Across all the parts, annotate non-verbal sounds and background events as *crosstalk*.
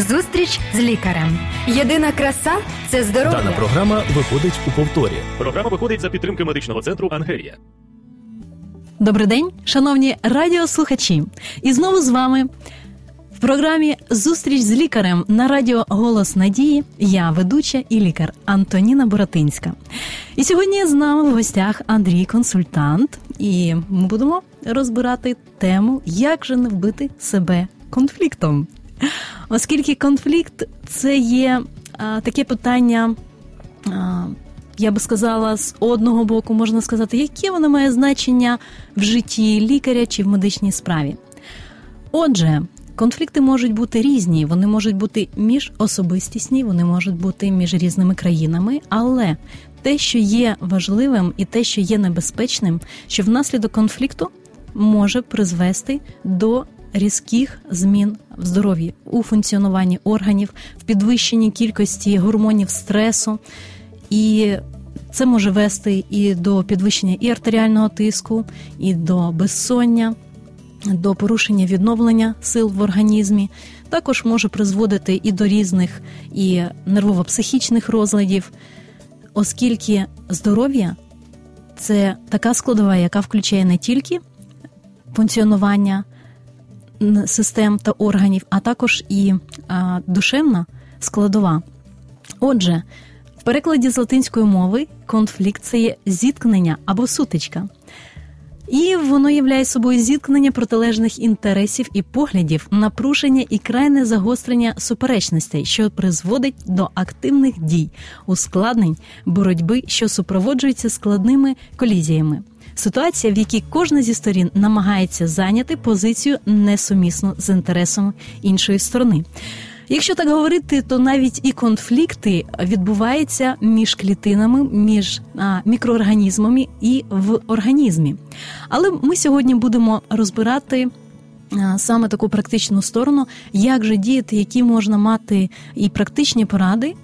Зустріч з лікарем. Єдина краса це здоров'я. Дана програма виходить у повторі. Програма виходить за підтримки медичного центру Ангелія. Добрий день, шановні радіослухачі. І знову з вами в програмі Зустріч з лікарем на радіо Голос Надії. Я ведуча і лікар Антоніна Боратинська. І сьогодні з нами в гостях Андрій консультант, і ми будемо розбирати тему, як же не вбити себе конфліктом. Оскільки конфлікт це є а, таке питання. А, я би сказала, з одного боку можна сказати, яке воно має значення в житті лікаря чи в медичній справі. Отже, конфлікти можуть бути різні, вони можуть бути міжособистісні, вони можуть бути між різними країнами, але те, що є важливим, і те, що є небезпечним, що внаслідок конфлікту може призвести до різких змін в здоров'ї у функціонуванні органів, в підвищенні кількості гормонів стресу. І це може вести і до підвищення і артеріального тиску, і до безсоння, до порушення відновлення сил в організмі. Також може призводити і до різних і нервово-психічних розладів, оскільки здоров'я це така складова, яка включає не тільки функціонування систем та органів, а також і душевна складова. Отже, в перекладі з латинської мови конфлікт це є зіткнення або сутичка. І воно являє собою зіткнення протилежних інтересів і поглядів, напруження і крайне загострення суперечностей, що призводить до активних дій, ускладнень боротьби, що супроводжуються складними колізіями. Ситуація, в якій кожна зі сторін намагається зайняти позицію несумісну з інтересом іншої сторони. Якщо так говорити, то навіть і конфлікти відбуваються між клітинами, між а, мікроорганізмами і в організмі. Але ми сьогодні будемо розбирати. Саме таку практичну сторону, як же діяти, які можна мати і практичні поради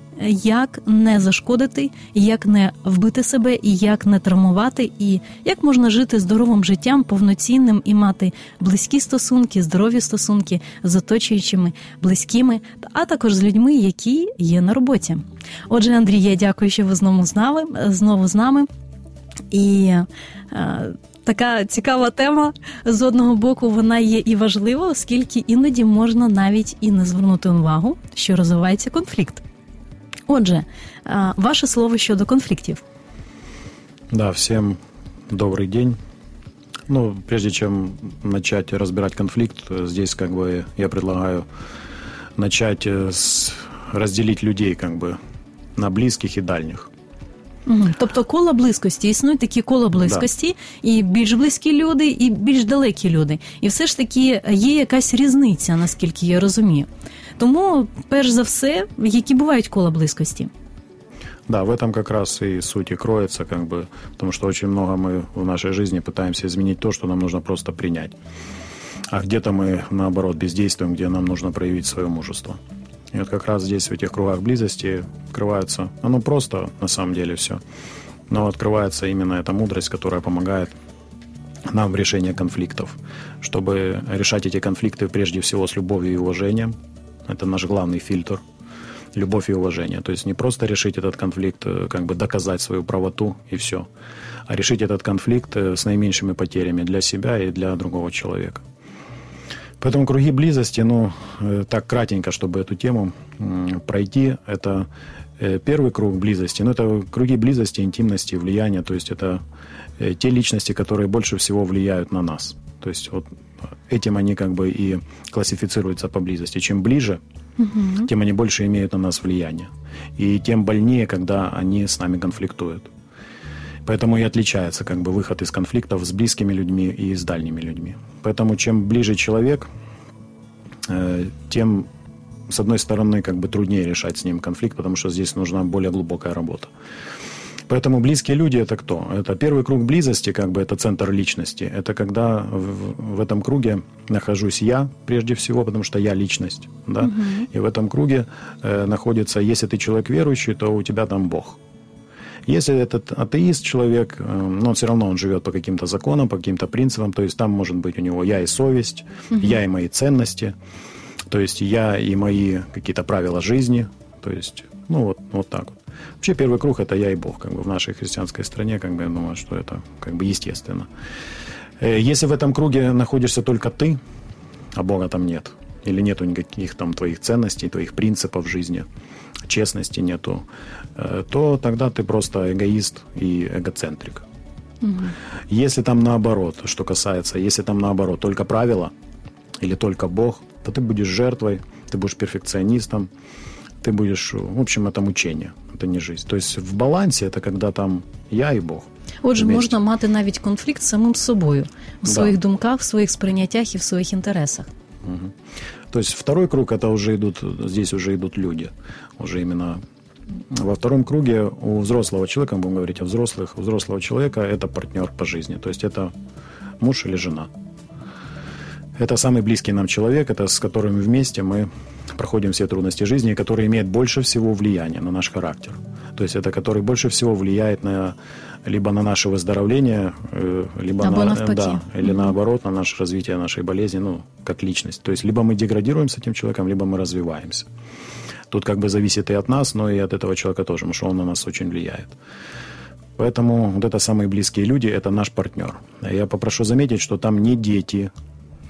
як не зашкодити, як не вбити себе, і як не травмувати, і як можна жити здоровим життям, повноцінним і мати близькі стосунки, здорові стосунки з оточуючими близькими, а також з людьми, які є на роботі. Отже, Андрій, я дякую, що ви знову з нами знову з нами. І е, така цікава тема з одного боку вона є і важлива, оскільки іноді можна навіть і не звернути увагу, що розвивається конфлікт. Отже, ваше слово щодо конфликтов. Да, всем добрый день. Ну, прежде чем начать разбирать конфликт, здесь как бы я предлагаю начать с разделить людей как бы на близких і дальніх. Угу. Тобто коло близькості існують такі коло близькості, да. і більш близькі люди, і більш далекі люди. І все ж таки є якась різниця, наскільки я розумію. Тому, перш за все, які бувають кола близькости. Да, в этом как раз и суть и кроется, как бы, потому что очень много мы в нашей жизни пытаемся изменить то, что нам нужно просто принять. А где-то мы, наоборот, бездействуем, где нам нужно проявить свое мужество. И вот как раз здесь, в этих кругах близости, открывается, оно просто, на самом деле, все, но открывается именно эта мудрость, которая помогает нам в решении конфликтов, чтобы решать эти конфликты прежде всего с любовью и уважением, это наш главный фильтр. Любовь и уважение. То есть не просто решить этот конфликт, э, как бы доказать свою правоту и все, а решить этот конфликт э, с наименьшими потерями для себя и для другого человека. Поэтому круги близости, ну, э, так кратенько, чтобы эту тему пройти, это первый круг близости, ну, это круги близости, интимности, влияния, то есть это те личности, которые больше всего влияют на нас. То есть вот этим они как бы и классифицируются по близости. Чем ближе, угу. тем они больше имеют на нас влияние. И тем больнее, когда они с нами конфликтуют. Поэтому и отличается как бы выход из конфликтов с близкими людьми и с дальними людьми. Поэтому чем ближе человек, э, тем с одной стороны как бы труднее решать с ним конфликт, потому что здесь нужна более глубокая работа. Поэтому близкие люди это кто? Это первый круг близости, как бы это центр личности. Это когда в, в этом круге нахожусь я, прежде всего, потому что я личность. Да? Угу. И в этом круге э, находится, если ты человек верующий, то у тебя там Бог. Если этот атеист человек, э, но все равно он живет по каким-то законам, по каким-то принципам, то есть там может быть у него я и совесть, угу. я и мои ценности. То есть я и мои какие-то правила жизни, то есть, ну вот, вот так вот. Вообще первый круг это я и Бог, как бы в нашей христианской стране, как бы я думаю, что это как бы естественно. Э, если в этом круге находишься только ты, а Бога там нет, или нету никаких там твоих ценностей, твоих принципов в жизни, честности нету, э, то тогда ты просто эгоист и эгоцентрик. Угу. Если там наоборот, что касается, если там наоборот только правила или только Бог, то ты будешь жертвой, ты будешь перфекционистом, ты будешь, в общем, это мучение, это не жизнь. То есть в балансе это когда там я и Бог. Отже, вместе. можна мати навіть конфлікт з самим собою в своїх да. думках, в своїх сприйняттях і в своїх інтересах. Угу. То есть второй круг это уже идут, здесь уже идут люди, уже именно во втором круге у взрослого человека, мы будем говорить о взрослых, у взрослого человека это партнер по жизни, то есть это муж или жена. Это самый близкий нам человек, это с которым вместе мы проходим все трудности жизни, который имеет больше всего влияния на наш характер. То есть это который больше всего влияет на либо на наше выздоровление, э, либо Або на, навпаки. да, или наоборот на наше развитие нашей болезни, ну, как личность. То есть либо мы деградируем с этим человеком, либо мы развиваемся. Тут как бы зависит и от нас, но и от этого человека тоже, потому что он на нас очень влияет. Поэтому вот это самые близкие люди, это наш партнер. Я попрошу заметить, что там не дети,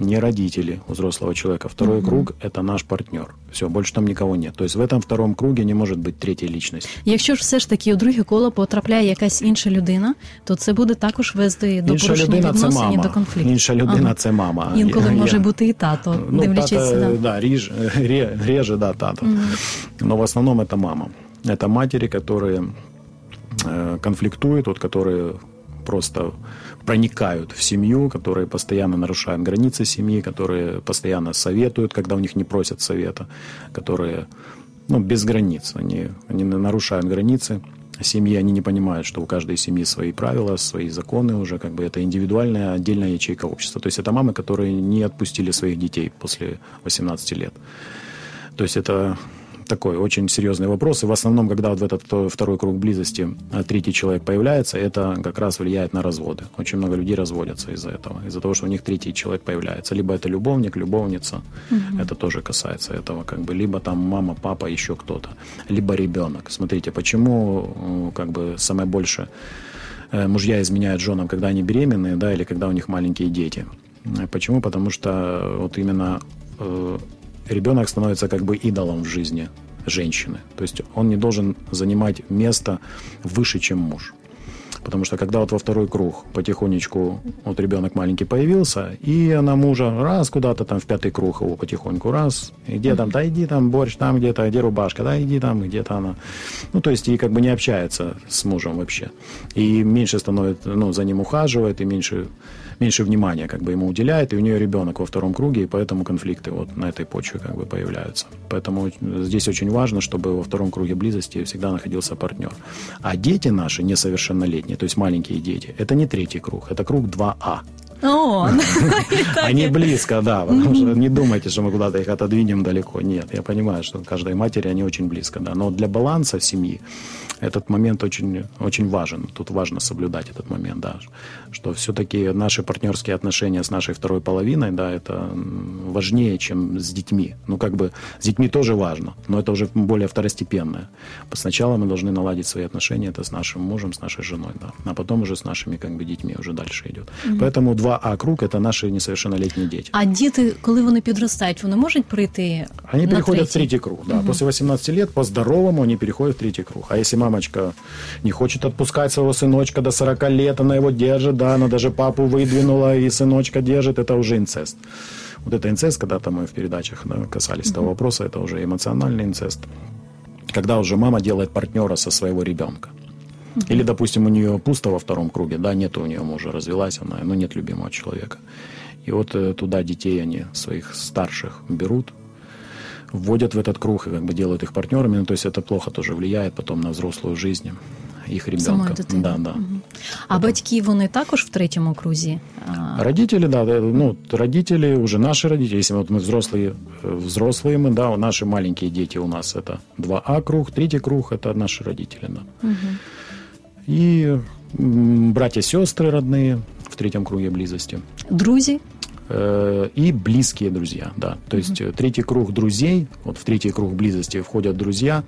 не родители у взрослого человека. Второй угу. круг – это наш партнер. Все, больше там никого нет. То есть в этом втором круге не може бути третьої личності. Якщо ж все ж таки у друге коло потрапляє якась інша людина, то це буде також вести до інша порушення людина відносин це мама. і до конфлікту. Інша людина ага. це мама. Інколи я, може я... бути і тато, ну, дивлячись. Тата, да. да, реж, *laughs* реже, да, тато. Угу. Но в основном это мама. Это матери, которые э, конфликтуют, вот, которые просто проникают в семью, которые постоянно нарушают границы семьи, которые постоянно советуют, когда у них не просят совета, которые ну, без границ, они, они нарушают границы семьи, они не понимают, что у каждой семьи свои правила, свои законы уже, как бы это индивидуальная отдельная ячейка общества. То есть это мамы, которые не отпустили своих детей после 18 лет. То есть это такой очень серьезный вопрос. И в основном, когда вот в этот второй круг близости а, третий человек появляется, это как раз влияет на разводы. Очень много людей разводятся из-за этого, из-за того, что у них третий человек появляется. Либо это любовник, любовница, угу. это тоже касается этого, как бы, либо там мама, папа, еще кто-то, либо ребенок. Смотрите, почему как бы самое больше э, мужья изменяют женам, когда они беременные, да, или когда у них маленькие дети. Почему? Потому что вот именно э, ребенок становится как бы идолом в жизни женщины. То есть он не должен занимать место выше, чем муж. Потому что когда вот во второй круг потихонечку вот ребенок маленький появился, и она мужа раз куда-то там в пятый круг его потихоньку раз, и где там, да иди там борщ, там где-то, где рубашка, да иди там, где-то она. Ну, то есть и как бы не общается с мужем вообще. И меньше становится, ну, за ним ухаживает, и меньше меньше внимания как бы ему уделяет, и у нее ребенок во втором круге, и поэтому конфликты вот на этой почве как бы появляются. Поэтому здесь очень важно, чтобы во втором круге близости всегда находился партнер. А дети наши несовершеннолетние, то есть маленькие дети, это не третий круг, это круг 2А. О, *laughs* Они близко, да, потому что не думайте, что мы куда-то их отодвинем далеко. Нет, я понимаю, что каждой матери они очень близко, да. Но для баланса семьи этот момент очень, очень важен. Тут важно соблюдать этот момент, да. Что все-таки наши партнерские отношения с нашей второй половиной, да, это важнее, чем с детьми. Ну, как бы с детьми тоже важно, но это уже более второстепенное. Сначала мы должны наладить свои отношения, это с нашим мужем, с нашей женой, да. А потом уже с нашими, как бы, детьми уже дальше идет. Mm-hmm. Поэтому 2А круг – это наши несовершеннолетні діти. А діти, коли вони підростають, вони можуть прийти Они на переходят третій? в третий круг, да. После 18 лет по-здоровому они переходят в третий круг. А если мамочка не хочет отпускать своего сыночка до 40 лет, она его держит, да, она даже папу выдвинула и сыночка держит, это уже инцест. Вот это инцест, когда-то мы в передачах да, касались того вопроса, это уже эмоциональный инцест. Когда уже мама делает партнера со своего ребенка. Или, допустим, у нее пусто во втором круге, да, нет у нее мужа, развелась она, но нет любимого человека. И вот э, туда детей они своих старших берут, вводят в этот круг и как бы делают их партнерами. Ну, то есть это плохо тоже влияет потом на взрослую жизнь їх Самої ребенка. дитини. Да, да. Мгм. А батьки вони також в третьому крузі? А, Родители, да, да, ну, родители, уже наши родители, если вот мы взрослые, э, взрослые мы, да, наши маленькие дети у нас это 2А круг, третий круг это наши родители, да. И м, братья-сестры родные в третьем круге близости. Друзі? Э, и близкие друзья, да. То есть э, третий круг друзей, вот в третий круг близости входят друзья,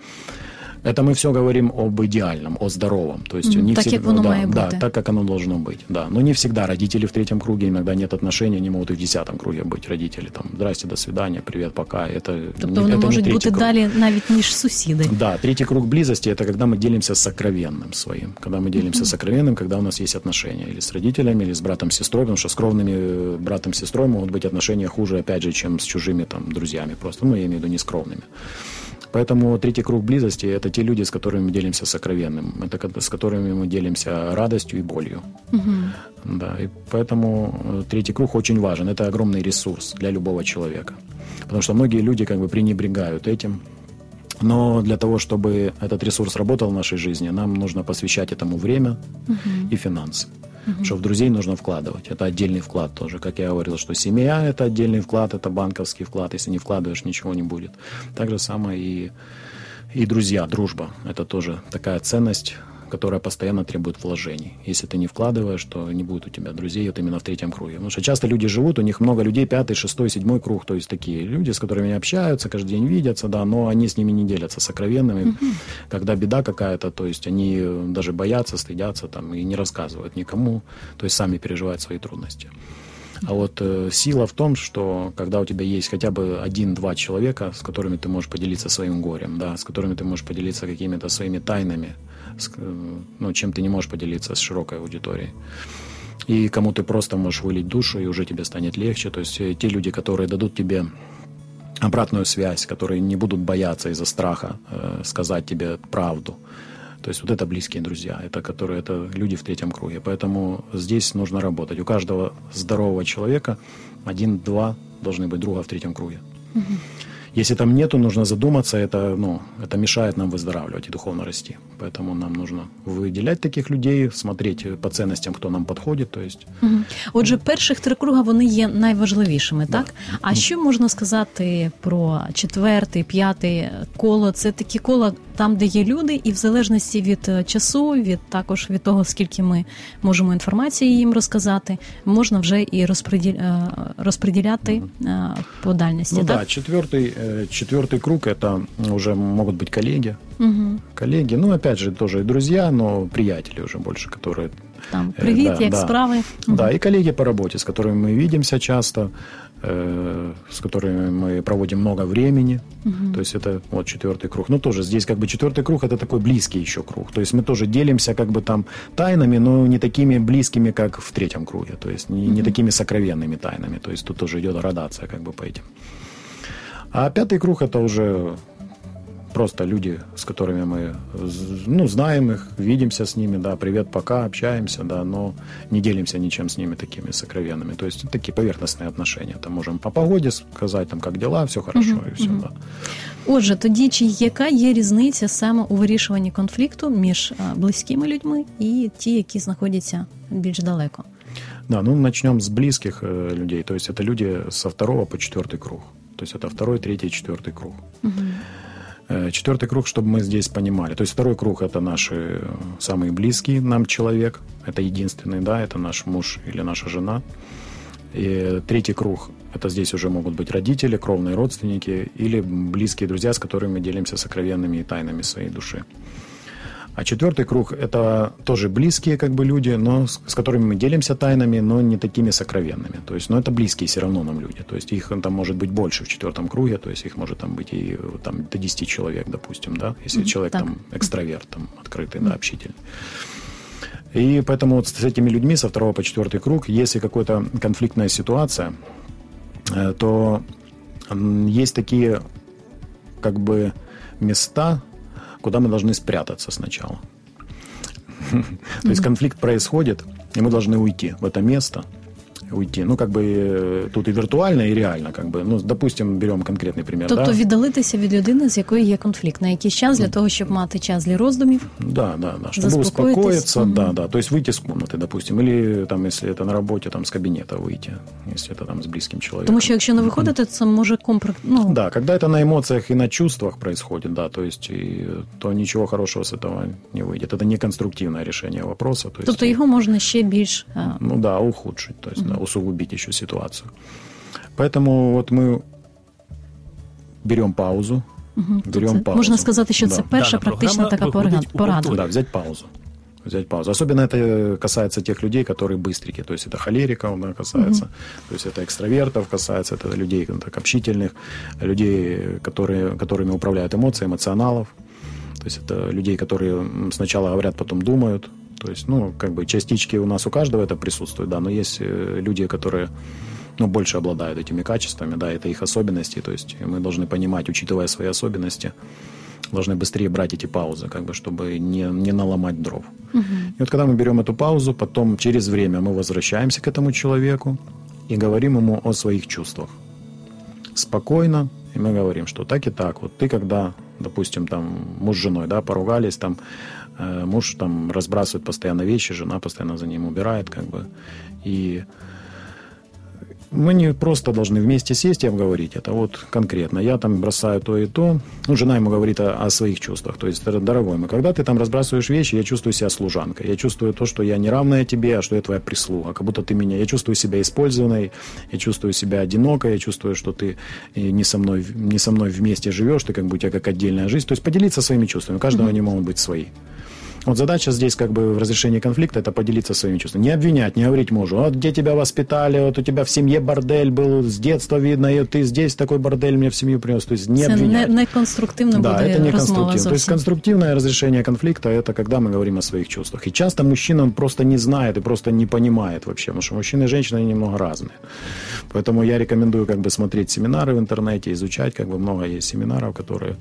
это мы все говорим об идеальном, о здоровом. То есть Мгм, не так, всег- как оно да, має да, бути. так, как оно должно быть. Да. Но не всегда родители в третьем круге, иногда нет отношений, они могут и в десятом круге быть родители. Там, здрасте, до свидания, привет, пока. Это, Тобто не, вони это не можуть третий бути круг. далі навіть ніж сусіди. Да, третий круг близости – это когда мы делимся сокровенным своим. Когда мы делимся сокровенным, когда у нас есть отношения или с родителями, или с братом, сестрой, потому что с кровными э, братом, сестрой могут быть отношения хуже, опять же, чем с чужими там друзьями просто. Ну, я имею в виду не с кровными. Поэтому третий круг близости – это те люди, с которыми мы делимся сокровенным. Это с которыми мы делимся радостью и болью. Да, и поэтому э, третий круг очень важен. Это огромный ресурс для любого человека. Потому что многие люди как бы пренебрегают этим. Но для того, чтобы этот ресурс работал в нашей жизни, нам нужно посвящать этому время и финансы. Что в друзей нужно вкладывать. Это отдельный вклад тоже. Как я говорил, что семья – это отдельный вклад, это банковский вклад. Если не вкладываешь, ничего не будет. Так же самое и, и друзья, дружба. Это тоже такая ценность, которая постоянно требует вложений. Если ты не вкладываешь, то не будет у тебя друзей вот именно в третьем круге. Потому что часто люди живут, у них много людей, пятый, шестой, седьмой круг, то есть такие люди, с которыми они общаются, каждый день видятся, да, но они с ними не делятся сокровенными. Когда беда какая-то, то есть они э, даже боятся, стыдятся там и не рассказывают никому, то есть сами переживают свои трудности. А вот э, сила в том, что когда у тебя есть хотя бы один-два человека, с которыми ты можешь поделиться своим горем, да, с которыми ты можешь поделиться какими-то своими тайнами, ну, чем ты не можешь поделиться с широкой аудиторией. И кому ты просто можешь вылить душу, и уже тебе станет легче. То есть э, те люди, которые дадут тебе обратную связь, которые не будут бояться из-за страха э, сказать тебе правду. То есть вот это близкие друзья, это которые это люди в третьем круге. Поэтому здесь нужно работать. У каждого здорового человека один-два должны быть друга в третьем круге. Если там нету, нужно задуматься, это, ну, это мешает нам выздоравливать и духовно расти. Поэтому нам нужно выделять таких людей, смотреть э, по ценностям, кто нам подходит. То есть Мгм. Отже, перших три круга вони є найважливішими, так? А що можна сказати про четвертий, п'ятий коло? Це такі кола там, де є люди, і в залежності від е, часу, від також від того, скільки ми можемо інформації їм розказати, можна вже і розпреділ... е, розподіляти е, по дальності. Ну так? да, четвертый, э, четвертый круг это уже могут быть коллеги. Угу. Коллеги, ну опять же, тоже и друзья, но приятели уже больше, которые... Там э, привіт, да, як да. справи? Да, и коллеги по работе, с которыми мы видимся часто, э, с которыми мы проводим много времени. То есть это вот четвертый круг. Ну тоже здесь как бы четвертый круг это такой близкий еще круг. То есть мы тоже делимся как бы там тайнами, но не такими близкими, как в третьем круге. То есть не, не такими сокровенными тайнами. То есть тут тоже идет градация как бы по этим. А пятый круг это уже просто люди, с которыми мы з- ну, знаем их, видимся с ними, да, привет, пока, общаемся, да, но не делимся ничем с ними такими сокровенными. То есть такие поверхностные отношения. Там можем по погоде сказать, там, как дела, все хорошо, и все, да. Отже, тоді чи яка є різниця саме у вирішуванні конфлікту між е, близькими людьми і ті, які знаходяться більш далеко? Да, ну начнем с близких э, людей. То есть это люди со второго по четвертый круг. То есть это второй, третий, четвертый круг. Э, Четвертый круг, чтобы мы здесь понимали. То есть второй круг это наши э, самый близкий нам человек. Это единственный, да, это наш муж или наша жена. И третий круг это здесь уже могут быть родители, кровные родственники или близкие друзья, с которыми мы делимся сокровенными и тайнами своей души. А четвертый круг – это тоже близкие как бы люди, но с, с которыми мы делимся тайнами, но не такими сокровенными. То есть, но это близкие все равно нам люди. То есть их там может быть больше в четвертом круге, то есть их может там быть и э, там, до 10 человек, допустим, да, если человек так. там экстраверт, там открытый, да, общительный. И поэтому вот с этими людьми со второго по четвертый круг, если какая-то конфликтная ситуация, э, то есть такие как бы места, куда мы должны спрятаться сначала. *laughs* То есть конфликт происходит, и мы должны уйти в это место, уйти. Ну, как бы э, тут и виртуально, и реально, как бы. Ну, допустим, берем конкретный пример. Тобто да? віддалитися від людини, з якою є конфлікт, на якийсь час для того, щоб мати час для роздумів. Да, да, да. Чтобы Заспокоитесь. успокоиться, Мгм. да, да. То есть выйти с комнаты, допустим, или там, если это на работе, там с кабинета выйти, если это там с близким человеком. Тому що якщо не виходити, це може компр... ну, Да, когда это на эмоциях и на чувствах происходит, да, то есть, и, то ничего хорошего с этого не выйдет. Это не конструктивное решение вопроса. То есть, тобто його можна ще більш е, ну да, ухудшить, то есть, да, усугубить еще ситуацию. Поэтому вот мы берем паузу, Угу. берем Це, паузу. можна сказати, що Да. це перша Дана практична така порада. порада. Да, взять паузу. Взять паузу. Особенно это касается тех людей, которые быстрики. То есть это холериков да, касается, то есть это экстравертов касается, это людей ну, так, общительных, людей, которые, которыми управляют эмоции, эмоционалов. То есть это людей, которые сначала говорят, потом думают. То есть, ну, как бы частички у нас у каждого это присутствует, да, но есть э, люди, которые ну, больше обладают этими качествами, да, это их особенности, то есть мы должны понимать, учитывая свои особенности, должны быстрее брать эти паузы, как бы, чтобы не, не наломать дров. И вот когда мы берем эту паузу, потом через время мы возвращаемся к этому человеку и говорим ему о своих чувствах. Спокойно, и мы говорим, что так и так. Вот ты когда, допустим, там муж с женой, да, поругались, там э, муж там разбрасывает постоянно вещи, жена постоянно за ним убирает, как бы, и мы не просто должны вместе сесть и обговорить это. Вот конкретно. Я там бросаю то и то. Ну, жена ему говорит о, о своих чувствах. То есть, «Дор- дорогой мой, когда ты там разбрасываешь вещи, я чувствую себя служанкой. Я чувствую то, что я не равная тебе, а что я твоя прислуга. Как будто ты меня... Я чувствую себя использованной, я чувствую себя одинокой, я чувствую, что ты э, не со мной, не со мной вместе живешь, ты как бы у тебя как отдельная жизнь. То есть поделиться своими чувствами. У каждого они могут быть свои. Вот задача здесь как бы в разрешении конфликта это поделиться своими чувствами. Не обвинять, не говорить мужу, вот где тебя воспитали, вот у тебя в семье бордель был, с детства видно, и ты здесь такой бордель мне в семью принес. То есть не Це не, обвинять. не конструктивно Да, это не конструктивно. То есть конструктивное разрешение конфликта это когда мы говорим о своих чувствах. И часто мужчина он просто не знает и просто не понимает вообще, потому что мужчина и женщина они немного разные. Поэтому я рекомендую как бы смотреть семинары в интернете, изучать, как бы много есть семинаров, которые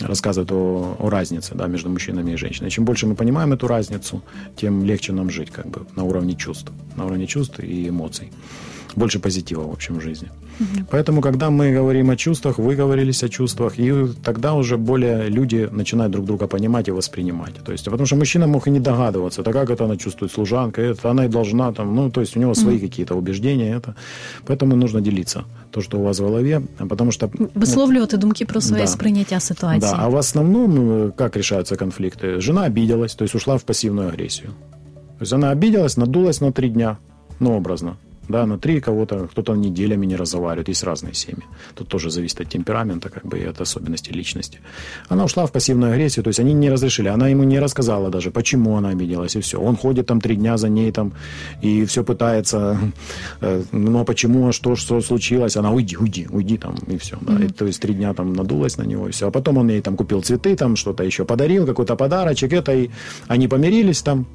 рассказывают о, о разнице да, между мужчинами и женщинами. Чем больше мы понимаем эту разницу, тем легче нам жить как бы на уровне чувств, на уровне чувств и эмоций Больше позитива, в общем, в жизни. Поэтому, когда мы говорим о чувствах, вы говорились о чувствах, и тогда уже более люди начинают друг друга понимать и воспринимать. То есть, потому что мужчина мог и не догадываться, так как это она чувствует служанка, это она и должна там, ну, то есть у него свои какие-то убеждения, это. Поэтому нужно делиться то, что у вас в голове, потому что Висловлювати думки про своє Да. сприйняття ситуації. да, а в основном э, как решаются конфликты? Жена обиделась, то есть ушла в пассивную агрессию. То есть она обиделась, надулась на три дня, ну, образно. Да, на три кого-то, кто-то неделями не разговаривает, есть разные семьи. Тут тоже зависит от темперамента, как бы, и от особенностей личности. Она ушла в пассивную агрессию, то есть они не разрешили, она ему не рассказала даже, почему она обиделась, и все. Он ходит там три дня за ней там, и все пытается, э, ну, а почему, а что, что случилось, она, уйди, уйди, уйди там, и все. Да. И, то есть три дня там надулась на него, и все. А потом он ей там купил цветы, там что-то еще подарил, какой-то подарочек, это, и они помирились там,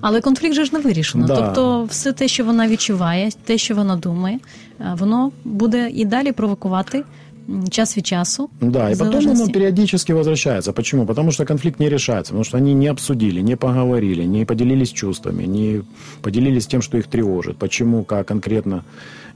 Але конфлікт же ж не вирішено. Да. Тобто, все те, що вона відчуває, те, що вона думає, е, воно буде і далі провокувати м, час від часу. Да, и в потом оно залежності. периодически возвращается. Почему? Потому что конфликт не решается, потому что они не обсудили, не поговорили, не поделились чувствами, не поделились тем, что их тревожит. Почему, как конкретно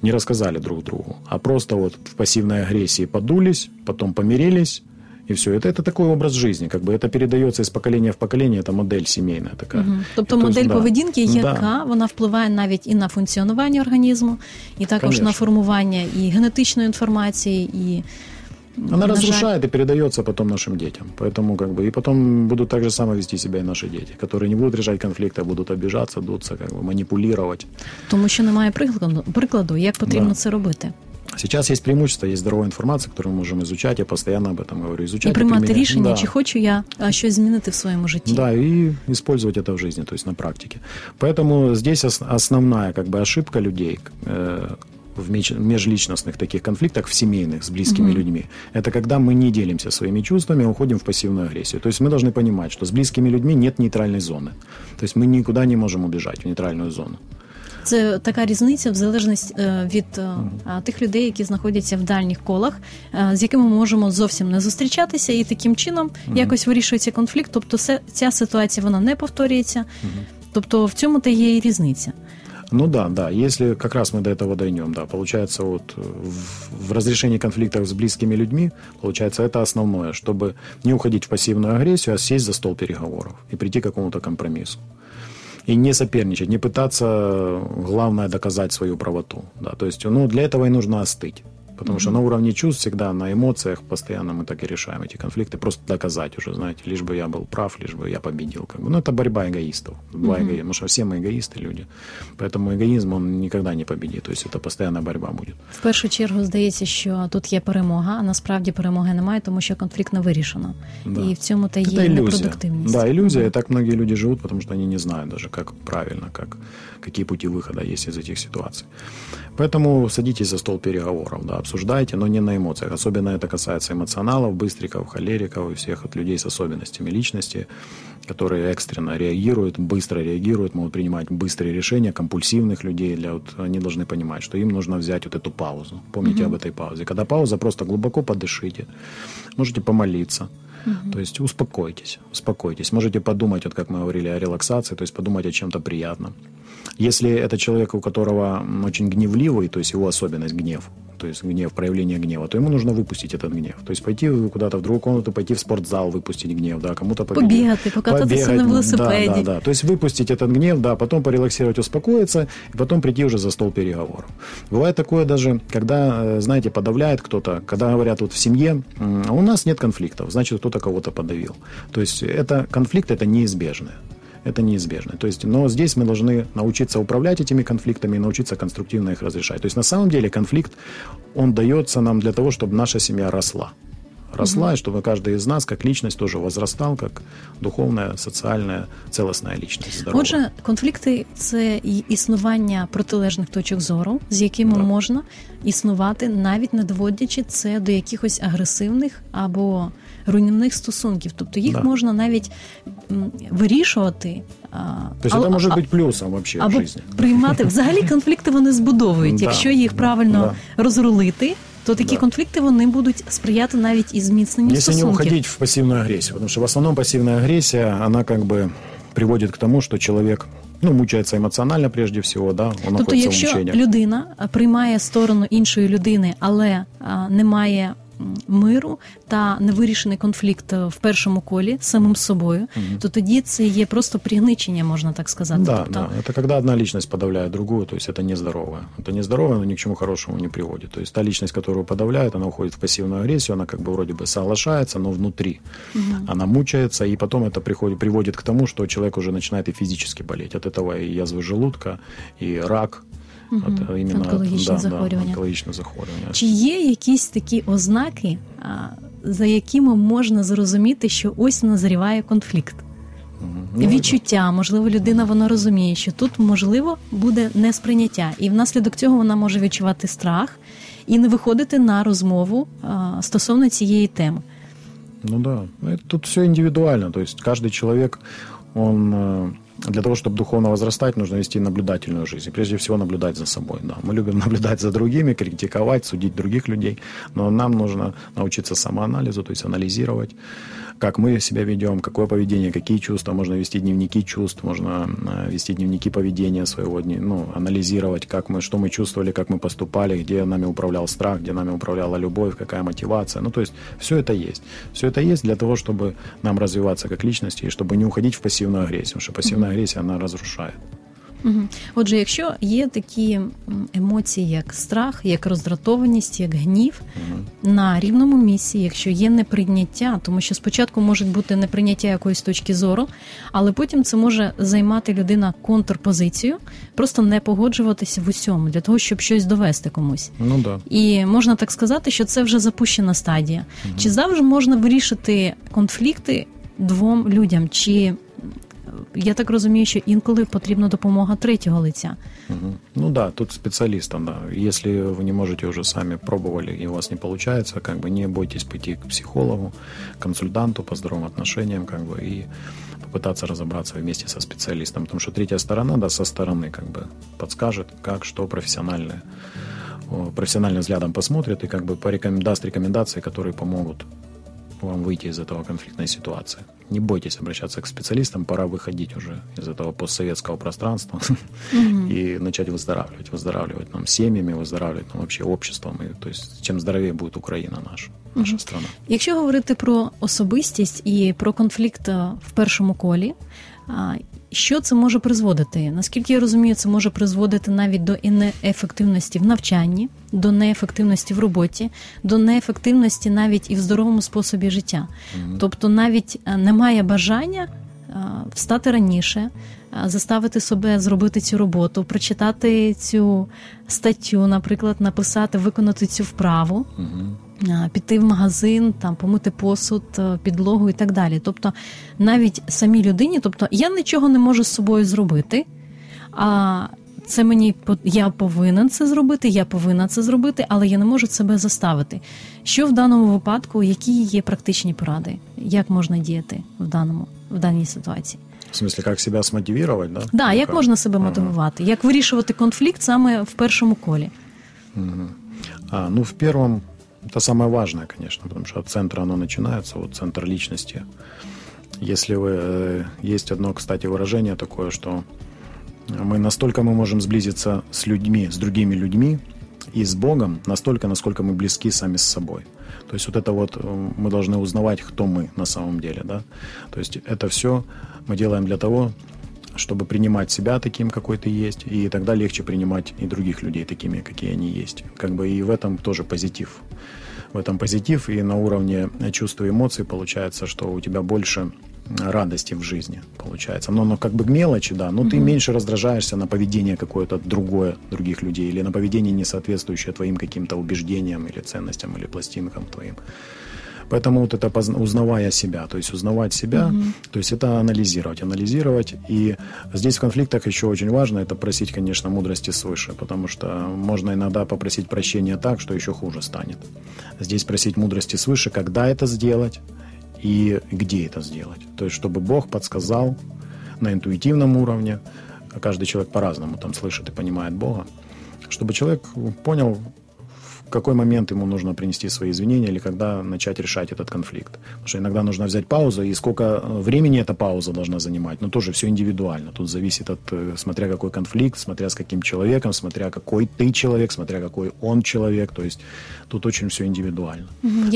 не рассказали друг другу, а просто вот в пассивной агрессии подулись, потом помирились, и все. Это, это такой образ жизни, как бы это передается из поколения в поколение, это модель семейная такая. Мгм. Тобто И то есть, модель да. поведінки, Да. яка вона впливає навіть і на функціонування організму, і також Конечно. на формування і генетичної інформації, і Она на жаль, разрушает и передается потом нашим детям. Поэтому как бы и потом будут так же само вести себя и наши дети, которые не будут решать конфликты, а будут обижаться, дуться, как бы манипулировать. тому що немає прикладу, прикладу як потрібно Да. це робити. Сейчас есть преимущество, есть здоровая информация, которую мы можем изучать. Я постоянно об этом говорю. Изучать І приймати применять. рішення, Да. чи хочу я а, щось змінити в своєму житті. Да, и использовать это в жизни, то есть на практике. Поэтому здесь ос- основная как бы ошибка людей э, в меж- межличностных таких конфликтах, в семейных, с близкими людьми, это когда мы не делимся своими чувствами, а уходим в пассивную агрессию. То есть мы должны понимать, что с близкими людьми нет нейтральной зоны. То есть мы никуда не можем убежать в нейтральную зону. Це така різниця в залежності е, від е, а, тих людей, які знаходяться в дальніх колах, е, з якими ми можемо зовсім не зустрічатися, і таким чином якось вирішується конфлікт. Тобто, се- ця ситуація вона не повторюється. Тобто, в цьому та є і різниця. Ну да, да. Если как раз мы до этого дойдем, да, получается вот э, в, в разрешении конфликтов с близкими людьми, получается это основное, чтобы не уходить в пассивную агрессию, а сесть за стол переговоров и прийти к какому-то компромиссу. И не соперничать, не пытаться, главное, доказать свою правоту. Да. То есть, ну, для этого и нужно остыть. Потому что на уровне чувств всегда, на эмоциях постоянно мы так и решаем эти конфликты. Просто доказать уже, знаете, лишь бы я был прав, лишь бы я победил. Как бы. Ну, это борьба эгоистов. Два эго... Потому что все мы эгоисты люди. Поэтому эгоизм, он никогда не победит. То есть это постоянная борьба будет. В першу чергу здається, що тут є перемога, а насправді перемоги немає, тому що конфлікт не вирішено. Да. І в цьому та Это є иллюзия. непродуктивність. Да, иллюзия. И так многие люди живут, потому что они не знают даже, как правильно, как, какие пути выхода есть из этих ситуаций. Поэтому садитесь за стол переговоров, да, обсуждайте, но не на эмоциях. Особенно это касается эмоционалов, быстриков, холериков и всех вот людей с особенностями личности, которые экстренно реагируют, быстро реагируют, могут принимать быстрые решения, компульсивных людей. Для вот, они должны понимать, что им нужно взять вот эту паузу. Помните об этой паузе. Когда пауза, просто глубоко подышите. Можете помолиться. То есть успокойтесь, успокойтесь. Можете подумать, вот как мы говорили о релаксации, то есть подумать о чем-то приятном. Если это человек, у которого очень гневливый, то есть его особенность гнев, то есть гнев, проявление гнева, то ему нужно выпустить этот гнев. То есть пойти куда-то в другую комнату, пойти в спортзал, выпустить гнев, да, кому-то побегать. Побегать, покататься на велосипеде. Да, да, да. То есть выпустить этот гнев, да, потом порелаксировать, успокоиться, и потом прийти уже за стол переговоров. Бывает такое даже, когда, э, знаете, подавляет кто-то, когда говорят вот в семье, у нас нет конфликтов, значит, кто-то кого-то подавил. То есть это конфликт, это неизбежное это неизбежно. То есть, но здесь мы должны научиться управлять этими конфликтами и научиться конструктивно их разрешать. То есть на самом деле конфликт, он дается нам для того, чтобы наша семья росла. Росла, и чтобы каждый из нас, как личность, тоже возрастал, как духовная, социальная, целостная личность. Здоровая. Отже, конфлікти це і існування протилежних точок зору, з якими Да. можна існувати, навіть не доводячи це до якихось агресивних або руйнівних стосунків. Тобто їх Да. можна навіть м, вирішувати. а, То есть а- это может а- быть плюсом вообще в або жизни. приймати взагалі конфлікти вони збудовують. Да, Якщо їх да, правильно розрулити, то такі Да. конфлікти вони будуть сприяти навіть і зміцненню Если не стосунків. уходить в пассивную агрессию, потому что в основном пассивная агрессия, она как бы приводит к тому, что человек, ну, мучается эмоционально прежде всего, да, он Тобто, находится в якщо мучениях. людина а, приймає сторону іншої людини, але а, не має м, миру та невирішений конфлікт е, в першому колі з самим собою, то тоді це є просто пригничення, можна так сказати. Да, тобто, да. Это когда одна личность подавляет другую, то есть это нездоровое. Это нездоровое, но ни к чему хорошему не приводит. То есть та личность, которую подавляет, она уходит в пассивную агрессию, она как бы вроде бы соглашается, но внутри она мучается, и потом это приходит, приводит к тому, что человек уже начинает и физически болеть. От этого и язвы желудка, и рак. От, э, именно от- Онкологічне да, да, захворювання. онкологічне захворювання. Чи є якісь такі ознаки, а, за якими можна зрозуміти, що ось назріває конфлікт? Ну, Відчуття, можливо, людина вона розуміє, що тут можливо буде несприйняття, і внаслідок цього вона може відчувати страх і не виходити на розмову а, стосовно цієї теми. Ну да, Это тут все индивидуально. То есть каждый человек, он э, для того, чтобы духовно возрастать, нужно вести наблюдательную жизнь. И прежде всего наблюдать за собой. Да. Мы любим *laughs* наблюдать за другими, критиковать, судить других людей. Но нам нужно научиться самоанализу, то есть анализировать, как мы себя ведем, какое поведение, какие чувства. Можно вести дневники чувств, можно э, вести дневники поведения своего, ну, анализировать, как мы, что мы чувствовали, как мы поступали, где нами управлял страх, где нами управляла любовь, какая мотивация. Ну, то есть все это есть. Все это есть для того, чтобы нам развиваться как личности и чтобы не уходить в пассивную агрессию. Потому что пассивная агрессия, она разрушает. Мгм. Отже, якщо є такі емоції, як страх, як роздратованість, як гнів на рівному місці, якщо є неприйняття, тому що спочатку може бути неприйняття якоїсь точки зору, але потім це може займати людина контрпозицію, просто не погоджуватися в усьому для того, щоб щось довести комусь. Ну да. І можна так сказати, що це вже запущена стадія. Чи завжди можна вирішити конфлікти двом людям? Чи я так розумію, що інколи потрібна допомога третього лиця? Мгм. Ну да, тут специалистам, да. Если вы не можете уже сами пробовали и у вас не получается, как бы не бойтесь пойти к психологу, консультанту по здоровым отношениям, как бы, и попытаться разобраться вместе со специалистом. Потому что третья сторона, да, со стороны, как бы, подскажет, как, что профессиональное, о, профессиональным взглядом посмотрит и как бы порекомен- даст рекомендации, которые помогут вам выйти из этого конфликтной ситуации. Не бойтесь обращаться к специалистам, пора выходить уже из этого постсоветского пространства *laughs* и начать выздоравливать, выздоравливать нам семьями, выздоравливать нам вообще обществом. И, то есть чем здоровее будет Украина наша, наша страна. Якщо говорити про особистість і про конфлікт е, в першому колі, а, Що це може призводити? Наскільки я розумію, це може призводити навіть до неефективності в навчанні, до неефективності в роботі, до неефективності навіть і в здоровому способі життя. Тобто, навіть е, немає бажання е, встати раніше, е, заставити себе зробити цю роботу, прочитати цю статтю, наприклад, написати, виконати цю вправу. а, Піти в магазин, там помити посуд, е, підлогу і так далі. Тобто, навіть самій людині, тобто я нічого не можу з собою зробити, а це мені я повинен це зробити, я повинна це зробити, але я не можу себе заставити. Що в даному випадку, які є практичні поради? Як можна діяти в даному в даній ситуації? В смысле, как себя смотивировать, да? Да, як можна себе Ага. мотивувати? Як вирішувати конфлікт саме в першому колі? А, ну, в первом, это самое важное, конечно, потому что от центра оно начинается, вот центр личности. Если вы... э, Есть одно, кстати, выражение такое, что мы настолько мы можем сблизиться с людьми, с другими людьми и с Богом, настолько, насколько мы близки сами с собой. То есть вот это вот э, мы должны узнавать, кто мы на самом деле, да. То есть это все мы делаем для того, чтобы принимать себя таким, какой ты есть, и тогда легче принимать и других людей такими, какие они есть. Как бы и в этом тоже позитив. В этом позитив, и на уровне чувств и эмоций получается, что у тебя больше радости в жизни получается. Но, но как бы мелочи, да, но ты меньше раздражаешься на поведение какое-то другое других людей или на поведение, не соответствующее твоим каким-то убеждениям или ценностям или пластинкам твоим. Поэтому вот это узнавая себя, то есть узнавать себя, то есть это анализировать, анализировать. И здесь в конфликтах еще очень важно это просить, конечно, мудрости свыше, потому что можно иногда попросить прощения так, что еще хуже станет. Здесь просить мудрости свыше, когда это сделать и где это сделать. То есть чтобы Бог подсказал на интуитивном уровне, каждый человек по-разному там слышит и понимает Бога, чтобы человек понял, в какой момент ему нужно принести свои извинения или когда начать решать этот конфликт. Потому что иногда нужно взять паузу, и сколько э, времени эта пауза должна занимать, но тоже все индивидуально. Тут зависит от, э, смотря какой конфликт, смотря с каким человеком, смотря какой ты человек, смотря какой он человек. То есть тут очень все индивидуально.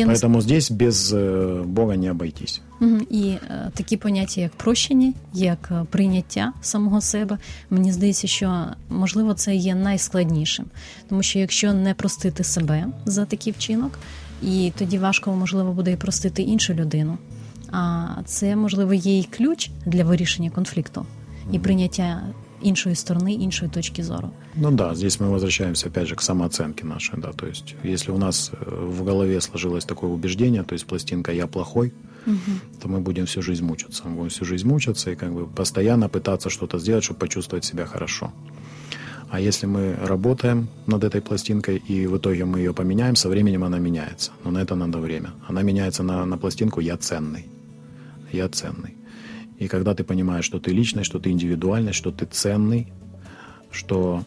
Нас- Поэтому здесь без э, Бога не обойтись. І е, такі поняття, як прощення, як е, прийняття самого себе, мені здається, що можливо це є найскладнішим, тому що якщо не простити себе за такий вчинок, і тоді важко можливо буде і простити іншу людину. А це можливо є і ключ для вирішення конфлікту і прийняття іншої сторони, іншої точки зору. Ну да, здесь мы возвращаемся опять же к самооценке нашей, да, то есть если у нас э, в голове сложилось такое убеждение, то есть пластинка «я плохой», то мы будем всю жизнь мучиться, мы будем всю жизнь мучиться и как бы постоянно пытаться что-то сделать, чтобы почувствовать себя хорошо. А если мы работаем над этой пластинкой, и в итоге мы ее поменяем, со временем она меняется. Но на это надо время. Она меняется на, на пластинку «Я ценный». Я ценный. И когда ты понимаешь, что ты личность, что ты индивидуальность, что ты ценный, что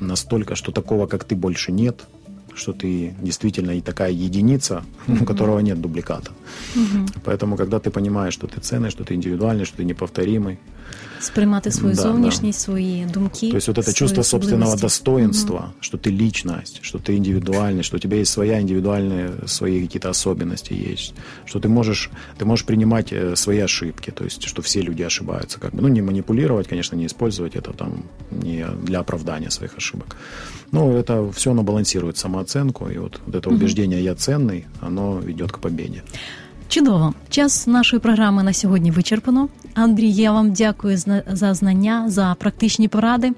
настолько, что такого, как ты, больше нет, что ты действительно и такая единица, у которого нет дубликата. Поэтому, когда ты понимаешь, что ты ценный, что ты индивидуальный, что ты неповторимый, Сприймати свою Да, зовнішність, свої думки. то есть вот это свої чувство собственного особливості. достоинства, что ты личность, что ты индивидуальный, что у тебя есть своя индивидуальные свои какие-то особенности есть, что ты можешь, ты можешь принимать э, свои ошибки, то есть что все люди ошибаются, как бы, ну не манипулировать, конечно, не использовать это там не для оправдания своих ошибок, но это все оно балансирует самооценку, и вот, вот это убеждение «я ценный», оно ведет к победе. Чудово. Час нашої програми на сьогодні вичерпано. Андрій, я вам дякую за знання, за практичні поради.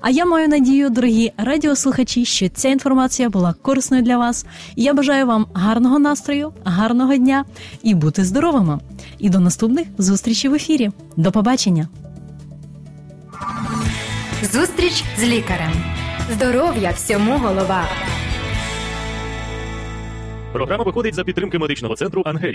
А я маю надію, дорогі радіослухачі, що ця інформація була корисною для вас. Я бажаю вам гарного настрою, гарного дня і бути здоровими. І до наступних зустрічей в ефірі. До побачення. Зустріч з лікарем. Здоров'я всьому голова. Програма виходить за підтримки медичного центру Ангелія.